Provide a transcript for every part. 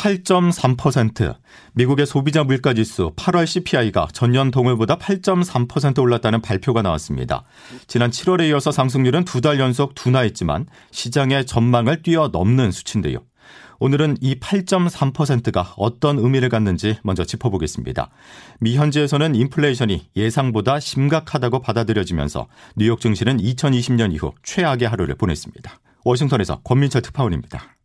8.3% 미국의 소비자 물가 지수 8월 CPI가 전년 동월보다 8.3% 올랐다는 발표가 나왔습니다. 지난 7월에 이어서 상승률은 두 달 연속 둔화했지만 시장의 전망을 뛰어넘는 수치인데요. 오늘은 이 8.3%가 어떤 의미를 갖는지 먼저 짚어보겠습니다. 미 현지에서는 인플레이션이 예상보다 심각하다고 받아들여지면서 뉴욕 증시는 2020년 이후 최악의 하루를 보냈습니다. 워싱턴에서 권민철 특파원입니다.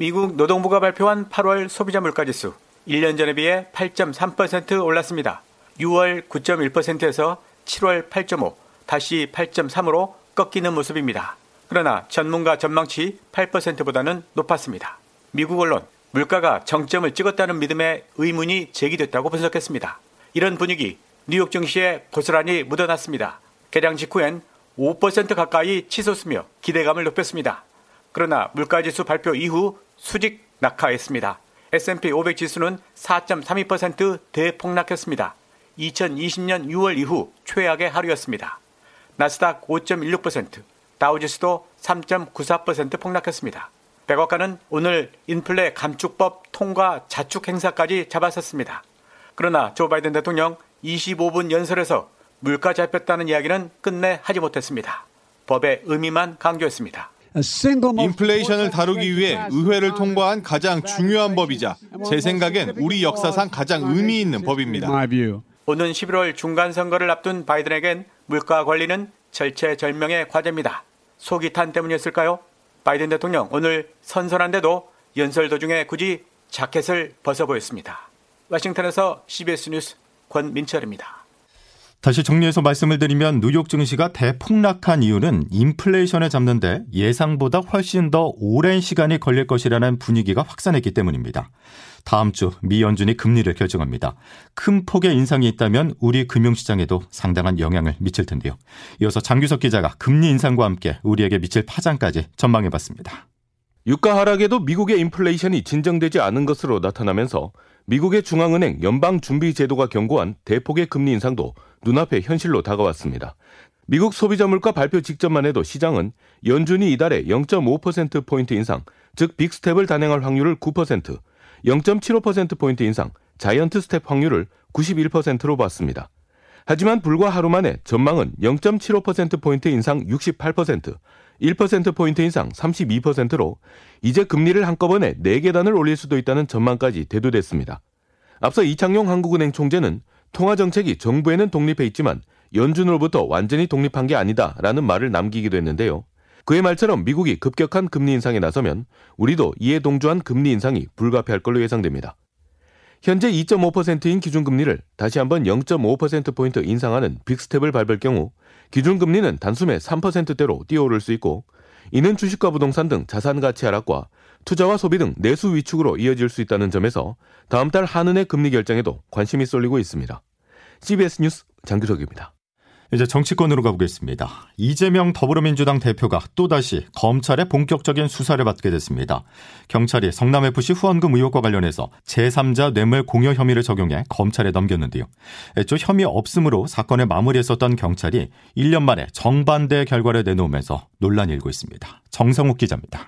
미국 노동부가 발표한 8월 소비자 물가지수 1년 전에 비해 8.3% 올랐습니다. 6월 9.1%에서 7월 8.5, 다시 8.3으로 꺾이는 모습입니다. 그러나 전문가 전망치 8%보다는 높았습니다. 미국 언론 물가가 정점을 찍었다는 믿음에 의문이 제기됐다고 분석했습니다. 이런 분위기 뉴욕 증시에 고스란히 묻어났습니다. 개량 직후엔 5% 가까이 치솟으며 기대감을 높였습니다. 그러나 물가지수 발표 이후 수직 낙하했습니다. S&P 500 지수는 4.32% 대폭락했습니다. 2020년 6월 이후 최악의 하루였습니다. 나스닥 5.16%, 다우지수도 3.94% 폭락했습니다. 백악관은 오늘 인플레 감축법 통과 자축 행사까지 잡았었습니다. 그러나 조 바이든 대통령 25분 연설에서 물가 잡혔다는 이야기는 끝내 하지 못했습니다. 법의 의미만 강조했습니다. 인플레이션을 다루기 위해 의회를 통과한 가장 중요한 법이자 제 생각엔 우리 역사상 가장 의미 있는 법입니다. 오는 11월 중간 선거를 앞둔 바이든에겐 물가 관리는 절체절명의 과제입니다. 속이 탄 때문이었을까요? 바이든 대통령 오늘 선선한데도 연설 도중에 굳이 자켓을 벗어 보였습니다. 워싱턴에서 CBS 뉴스 권민철입니다. 다시 정리해서 말씀을 드리면 뉴욕 증시가 대폭락한 이유는 인플레이션을 잡는데 예상보다 훨씬 더 오랜 시간이 걸릴 것이라는 분위기가 확산했기 때문입니다. 다음 주 미 연준이 금리를 결정합니다. 큰 폭의 인상이 있다면 우리 금융시장에도 상당한 영향을 미칠 텐데요. 이어서 장규석 기자가 금리 인상과 함께 우리에게 미칠 파장까지 전망해봤습니다. 유가 하락에도 미국의 인플레이션이 진정되지 않은 것으로 나타나면서 미국의 중앙은행 연방준비제도가 경고한 대폭의 금리 인상도 눈앞에 현실로 다가왔습니다. 미국 소비자 물가 발표 직전만 해도 시장은 연준이 이달에 0.5%포인트 인상, 즉 빅스텝을 단행할 확률을 9%, 0.75%포인트 인상, 자이언트 스텝 확률을 91%로 봤습니다. 하지만 불과 하루 만에 전망은 0.75%포인트 인상 68%, 1%포인트 인상 32%로 이제 금리를 한꺼번에 4계단을 올릴 수도 있다는 전망까지 대두됐습니다. 앞서 이창용 한국은행 총재는 통화 정책이 정부에는 독립해 있지만 연준으로부터 완전히 독립한 게 아니다라는 말을 남기기도 했는데요. 그의 말처럼 미국이 급격한 금리 인상에 나서면 우리도 이에 동조한 금리 인상이 불가피할 걸로 예상됩니다. 현재 2.5%인 기준금리를 다시 한번 0.5%포인트 인상하는 빅스텝을 밟을 경우 기준금리는 단숨에 3%대로 뛰어오를 수 있고 이는 주식과 부동산 등 자산 가치 하락과 투자와 소비 등 내수 위축으로 이어질 수 있다는 점에서 다음 달 한은의 금리 결정에도 관심이 쏠리고 있습니다. CBS 뉴스 장규석입니다. 이제 정치권으로 가보겠습니다. 이재명 더불어민주당 대표가 또다시 검찰의 본격적인 수사를 받게 됐습니다. 경찰이 성남FC 후원금 의혹과 관련해서 제3자 뇌물 공여 혐의를 적용해 검찰에 넘겼는데요. 애초 혐의 없음으로 사건을 마무리했었던 경찰이 1년 만에 정반대 결과를 내놓으면서 논란이 일고 있습니다. 정성욱 기자입니다.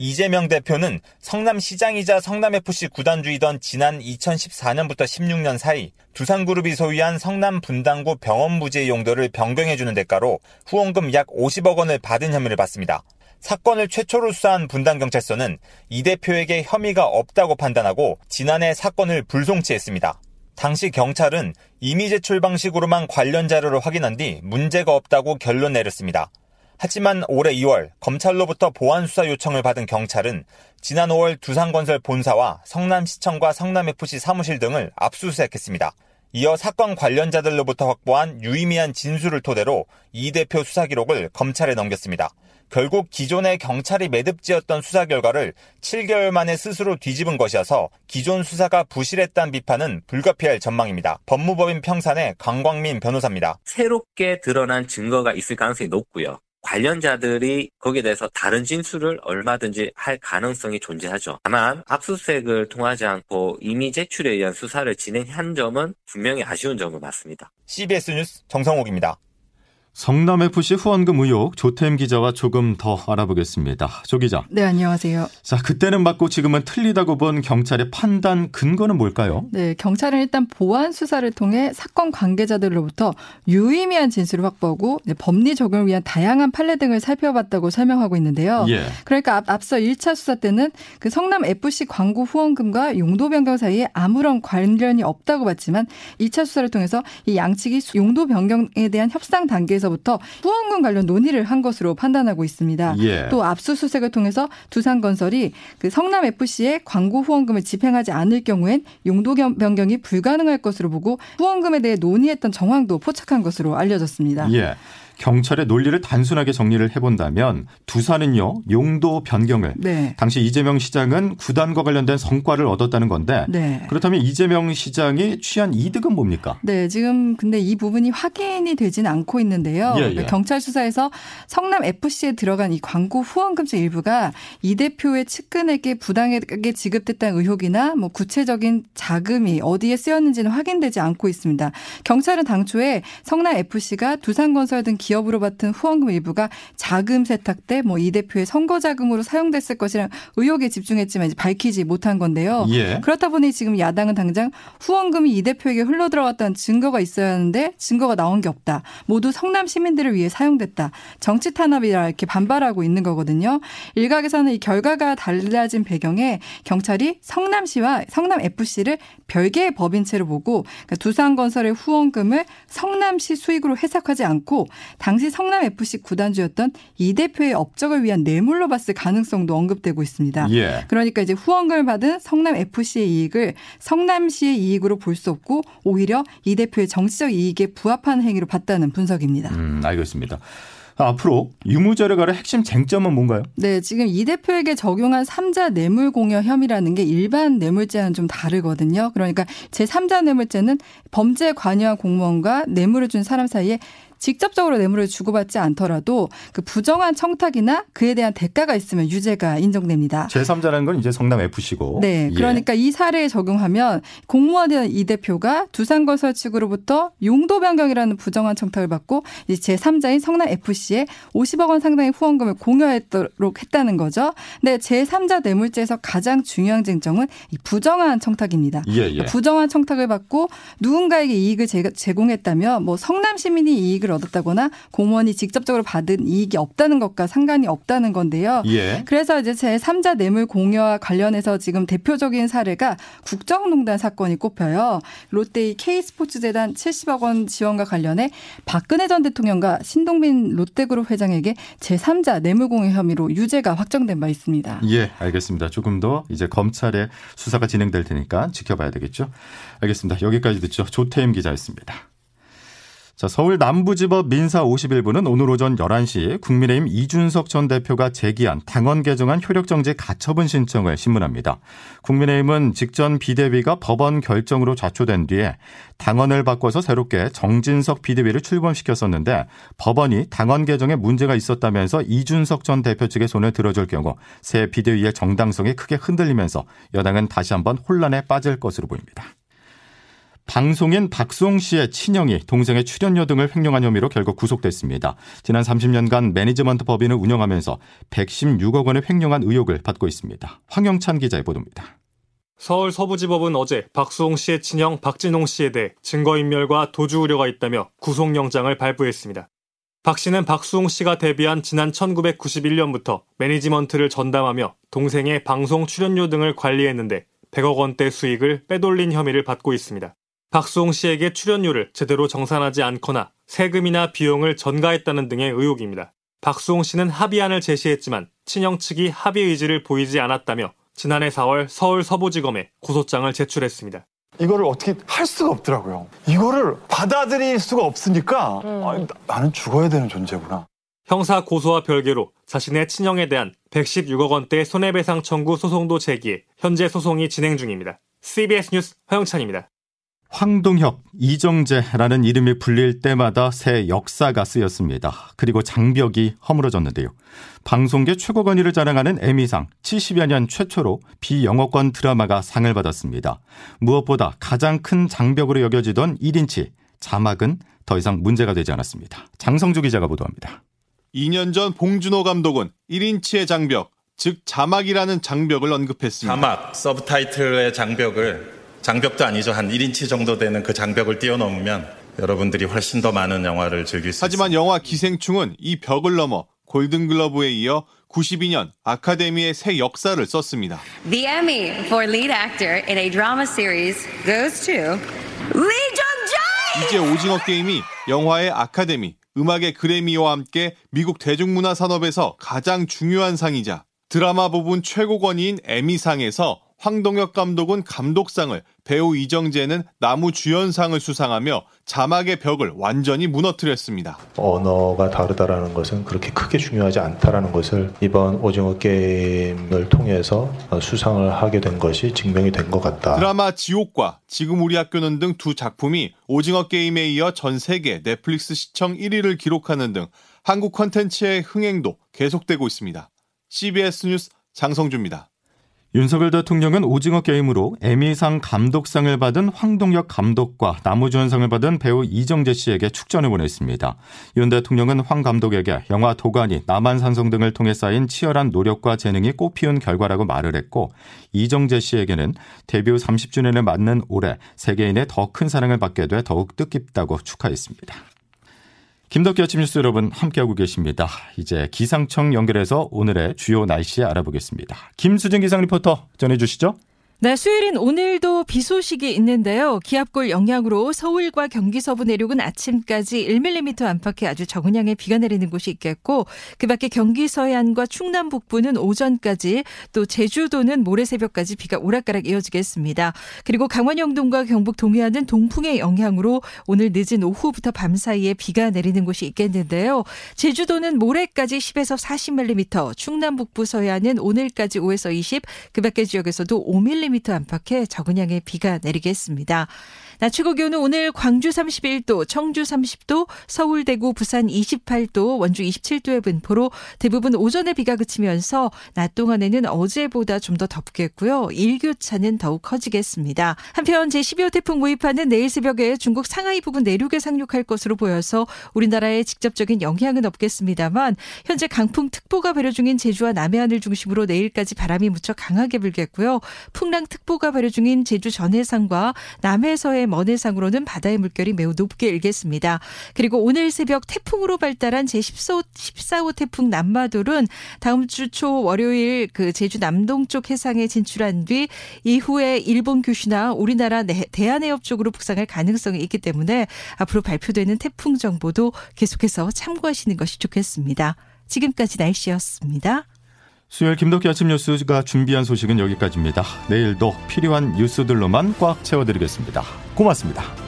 이재명 대표는 성남시장이자 성남FC 구단주이던 지난 2014년부터 16년 사이 두산그룹이 소유한 성남 분당구 병원 부지의 용도를 변경해주는 대가로 후원금 약 50억 원을 받은 혐의를 받습니다. 사건을 최초로 수사한 분당경찰서는 이 대표에게 혐의가 없다고 판단하고 지난해 사건을 불송치했습니다. 당시 경찰은 이미 제출 방식으로만 관련 자료를 확인한 뒤 문제가 없다고 결론 내렸습니다. 하지만 올해 2월 검찰로부터 보안 수사 요청을 받은 경찰은 지난 5월 두산건설 본사와 성남시청과 성남FC 사무실 등을 압수수색했습니다. 이어 사건 관련자들로부터 확보한 유의미한 진술을 토대로 이 대표 수사 기록을 검찰에 넘겼습니다. 결국 기존의 경찰이 매듭지었던 수사 결과를 7개월 만에 스스로 뒤집은 것이어서 기존 수사가 부실했다는 비판은 불가피할 전망입니다. 법무법인 평산의 강광민 변호사입니다. 새롭게 드러난 증거가 있을 가능성이 높고요. 관련자들이 거기에 대해서 다른 진술을 얼마든지 할 가능성이 존재하죠. 다만 압수수색을 통하지 않고 이미 제출에 의한 수사를 진행한 점은 분명히 아쉬운 점은 맞습니다. CBS 뉴스 정성욱입니다. 성남FC 후원금 의혹 조태임 기자와 조금 더 알아보겠습니다. 조 기자. 네, 안녕하세요. 자, 그때는 맞고 지금은 틀리다고 본 경찰의 판단 근거는 뭘까요? 네, 경찰은 일단 보안 수사를 통해 사건 관계자들로부터 유의미한 진술을 확보하고 법리 적용을 위한 다양한 판례 등을 살펴봤다고 설명하고 있는데요. 예. 그러니까 앞, 서 1차 수사 때는 그 성남 FC 광고 후원금과 용도 변경 사이에 아무런 관련이 없다고 봤지만 2차 수사를 통해서 이 양측이 용도 변경에 대한 협상 단계에서 부터 후원금 관련 논의를 한 것으로 판단하고 있습니다. 예. 또 압수수색을 통해서 두산건설이 그 성남 FC에 광고 후원금을 집행하지 않을 경우엔 용도 변경이 불가능할 것으로 보고 후원금에 대해 논의했던 정황도 포착한 것으로 알려졌습니다. 예. 경찰의 논리를 단순하게 정리를 해본다면 두산은요 용도 변경을 네. 당시 이재명 시장은 구단과 관련된 성과를 얻었다는 건데 네. 그렇다면 이재명 시장이 취한 이득은 뭡니까? 네 지금 근데 이 부분이 확인이 되진 않고 있는데요. 예, 예. 그러니까 경찰 수사에서 성남 FC에 들어간 이 광고 후원금 중 일부가 이 대표의 측근에게 부당하게 지급됐다는 의혹이나 뭐 구체적인 자금이 어디에 쓰였는지는 확인되지 않고 있습니다. 경찰은 당초에 성남 FC가 두산건설 등 기 업으로 받은 후원금 일부가 자금 세탁 때 뭐 이 대표의 선거 자금으로 사용됐을 것이라는 의혹에 집중했지만 이제 밝히지 못한 건데요. 예. 그렇다 보니 지금 야당은 당장 후원금이 이 대표에게 흘러 들어갔다는 증거가 있어야 하는데 증거가 나온 게 없다. 모두 성남 시민들을 위해 사용됐다. 정치 탄압이라 이렇게 반발하고 있는 거거든요. 일각에서는 이 결과가 달라진 배경에 경찰이 성남시와 성남 FC를 별개의 법인체로 보고 그러니까 두산건설의 후원금을 성남시 수익으로 해석하지 않고 당시 성남 FC 구단주였던 이 대표의 업적을 위한 뇌물로 봤을 가능성도 언급되고 있습니다. 예. 그러니까 이제 후원금을 받은 성남 FC의 이익을 성남시의 이익으로 볼 수 없고 오히려 이 대표의 정치적 이익에 부합하는 행위로 봤다는 분석입니다. 음, 알겠습니다. 앞으로 유무죄를 핵심 쟁점은 뭔가요? 네, 지금 이 대표에게 적용한 3자 뇌물 공여 혐의라는 게 일반 뇌물죄와는 좀 다르거든요. 그러니까 제3자 뇌물죄는 범죄에 관여한 공무원과 뇌물을 준 사람 사이에 직접적으로 뇌물을 주고받지 않더라도 그 부정한 청탁이나 그에 대한 대가가 있으면 유죄가 인정됩니다. 제3자라는 건 이제 성남 FC고. 네. 그러니까 예. 이 사례에 적용하면 공무원이던 이 대표가 두산건설 측으로부터 용도 변경이라는 부정한 청탁을 받고 이제 제3자인 성남 FC에 50억 원 상당의 후원금을 공여했도록 했다는 거죠. 근데 제3자 뇌물죄에서 가장 중요한 쟁점은 이 부정한 청탁입니다. 예, 예. 부정한 청탁을 받고 누군가에게 이익을 제공했다면 뭐 성남 시민이 이익을 이익을 얻었다거나 공무원이 직접적으로 받은 이익이 없다는 것과 상관이 없다는 건데요. 예. 그래서 이제 제 3자 뇌물 공여와 관련해서 지금 대표적인 사례가 국정농단 사건이 꼽혀요. 롯데의 K스포츠재단 70억 원 지원과 관련해 박근혜 전 대통령과 신동빈 롯데그룹 회장에게 제3자 뇌물 공여 혐의로 유죄가 확정된 바 있습니다. 예, 알겠습니다. 조금 더 이제 검찰의 수사가 진행될 테니까 지켜봐야 되겠죠. 알겠습니다. 여기까지 듣죠. 조태임 기자였습니다. 자, 서울 남부지법 민사 51부는 오늘 오전 11시 국민의힘 이준석 전 대표가 제기한 당원 개정안 효력정지 가처분 신청을 신문합니다. 국민의힘은 직전 비대위가 법원 결정으로 좌초된 뒤에 당원을 바꿔서 새롭게 정진석 비대위를 출범시켰었는데 법원이 당원 개정에 문제가 있었다면서 이준석 전 대표 측의 손을 들어줄 경우 새 비대위의 정당성이 크게 흔들리면서 여당은 다시 한번 혼란에 빠질 것으로 보입니다. 방송인 박수홍 씨의 친형이 동생의 출연료 등을 횡령한 혐의로 결국 구속됐습니다. 지난 30년간 매니지먼트 법인을 운영하면서 116억 원을 횡령한 의혹을 받고 있습니다. 황영찬 기자의 보도입니다. 서울 서부지법은 어제 박수홍 씨의 친형 박진홍 씨에 대해 증거인멸과 도주 우려가 있다며 구속영장을 발부했습니다. 박 씨는 박수홍 씨가 데뷔한 지난 1991년부터 매니지먼트를 전담하며 동생의 방송 출연료 등을 관리했는데 100억 원대 수익을 빼돌린 혐의를 받고 있습니다. 박수홍 씨에게 출연료를 제대로 정산하지 않거나 세금이나 비용을 전가했다는 등의 의혹입니다. 박수홍 씨는 합의안을 제시했지만 친형 측이 합의 의지를 보이지 않았다며 지난해 4월 서울 서부지검에 고소장을 제출했습니다. 이거를 어떻게 할 수가 없더라고요. 이거를 받아들일 수가 없으니까 음. 아, 나는 죽어야 되는 존재구나. 형사 고소와 별개로 자신의 친형에 대한 116억 원대 손해배상 청구 소송도 제기해 현재 소송이 진행 중입니다. CBS 뉴스 허영찬입니다. 황동혁, 이정재라는 이름이 불릴 때마다 새 역사가 쓰였습니다. 그리고 장벽이 허물어졌는데요. 방송계 최고 권위를 자랑하는 에미상 70여 년 최초로 비영어권 드라마가 상을 받았습니다. 무엇보다 가장 큰 장벽으로 여겨지던 1인치 자막은 더 이상 문제가 되지 않았습니다. 장성주 기자가 보도합니다. 2년 전 봉준호 감독은 1인치의 장벽, 즉 자막이라는 장벽을 언급했습니다. 자막, 서브타이틀의 장벽을 장벽도 아니죠. 한 1인치 정도 되는 그 장벽을 뛰어넘으면 여러분들이 훨씬 더 많은 영화를 즐길 수 하지만 있습니다. 영화 기생충은 이 벽을 넘어 골든글러브에 이어 92년 아카데미의 새 역사를 썼습니다. The Emmy for lead actor in a drama series goes to Lee Jung-jae. 이제 오징어 게임이 영화의 아카데미, 음악의 그래미와 함께 미국 대중문화 산업에서 가장 중요한 상이자 드라마 부분 최고권위인 에미상에서 황동혁 감독은 감독상을, 배우 이정재는 나무 주연상을 수상하며 자막의 벽을 완전히 무너뜨렸습니다. 언어가 다르다라는 것은 그렇게 크게 중요하지 않다라는 것을 이번 오징어 게임을 통해서 수상을 하게 된 것이 증명이 된 것 같다. 드라마 지옥과 지금 우리 학교는 등 두 작품이 오징어 게임에 이어 전 세계 넷플릭스 시청 1위를 기록하는 등 한국 컨텐츠의 흥행도 계속되고 있습니다. CBS 뉴스 장성주입니다. 윤석열 대통령은 오징어 게임으로 에미상 감독상을 받은 황동혁 감독과 나무주연상을 받은 배우 이정재 씨에게 축전을 보냈습니다. 윤 대통령은 황 감독에게 영화 도가니, 남한산성 등을 통해 쌓인 치열한 노력과 재능이 꽃피운 결과라고 말을 했고 이정재 씨에게는 데뷔 30주년을 맞는 올해 세계인의 더 큰 사랑을 받게 돼 더욱 뜻깊다고 축하했습니다. 김덕기 아침 뉴스 여러분 함께하고 계십니다. 이제 기상청 연결해서 오늘의 주요 날씨 알아보겠습니다. 김수진 기상 리포터 전해주시죠. 네, 수요일인 오늘도 비 소식이 있는데요. 기압골 영향으로 서울과 경기 서부 내륙은 아침까지 1mm 안팎의 아주 적은 양의 비가 내리는 곳이 있겠고 그 밖에 경기 서해안과 충남 북부는 오전까지 또 제주도는 모레 새벽까지 비가 오락가락 이어지겠습니다. 그리고 강원 영동과 경북 동해안은 동풍의 영향으로 오늘 늦은 오후부터 밤 사이에 비가 내리는 곳이 있겠는데요. 제주도는 모레까지 10에서 40mm, 충남 북부 서해안은 오늘까지 5에서 20, 그밖에 지역에서도 5mm 10mm 안팎의 적은 양의 비가 내리겠습니다. 낮 최고 기온은 오늘 광주 31도, 청주 30도, 서울, 대구, 부산 28도, 원주 27도의 분포로 대부분 오전에 비가 그치면서 낮 동안에는 어제보다 좀 더 덥겠고요. 일교차는 더욱 커지겠습니다. 한편 제12호 태풍 무이파는 내일 새벽에 중국 상하이 부근 내륙에 상륙할 것으로 보여서 우리나라에 직접적인 영향은 없겠습니다만 현재 강풍특보가 발효 중인 제주와 남해안을 중심으로 내일까지 바람이 무척 강하게 불겠고요. 풍랑 특보가 발효 중인 제주 전해상과 남해서의 먼해상으로는 바다의 물결이 매우 높게 일겠습니다. 그리고 오늘 새벽 태풍으로 발달한 제14호 14호 태풍 남마돌은 다음 주 초 월요일 그 제주 남동쪽 해상에 진출한 뒤 이후에 일본 규슈나 우리나라 대한해협 쪽으로 북상할 가능성이 있기 때문에 앞으로 발표되는 태풍 정보도 계속해서 참고하시는 것이 좋겠습니다. 지금까지 날씨였습니다. 수요일 김덕기 아침 뉴스가 준비한 소식은 여기까지입니다. 내일도 필요한 뉴스들로만 꽉 채워드리겠습니다. 고맙습니다.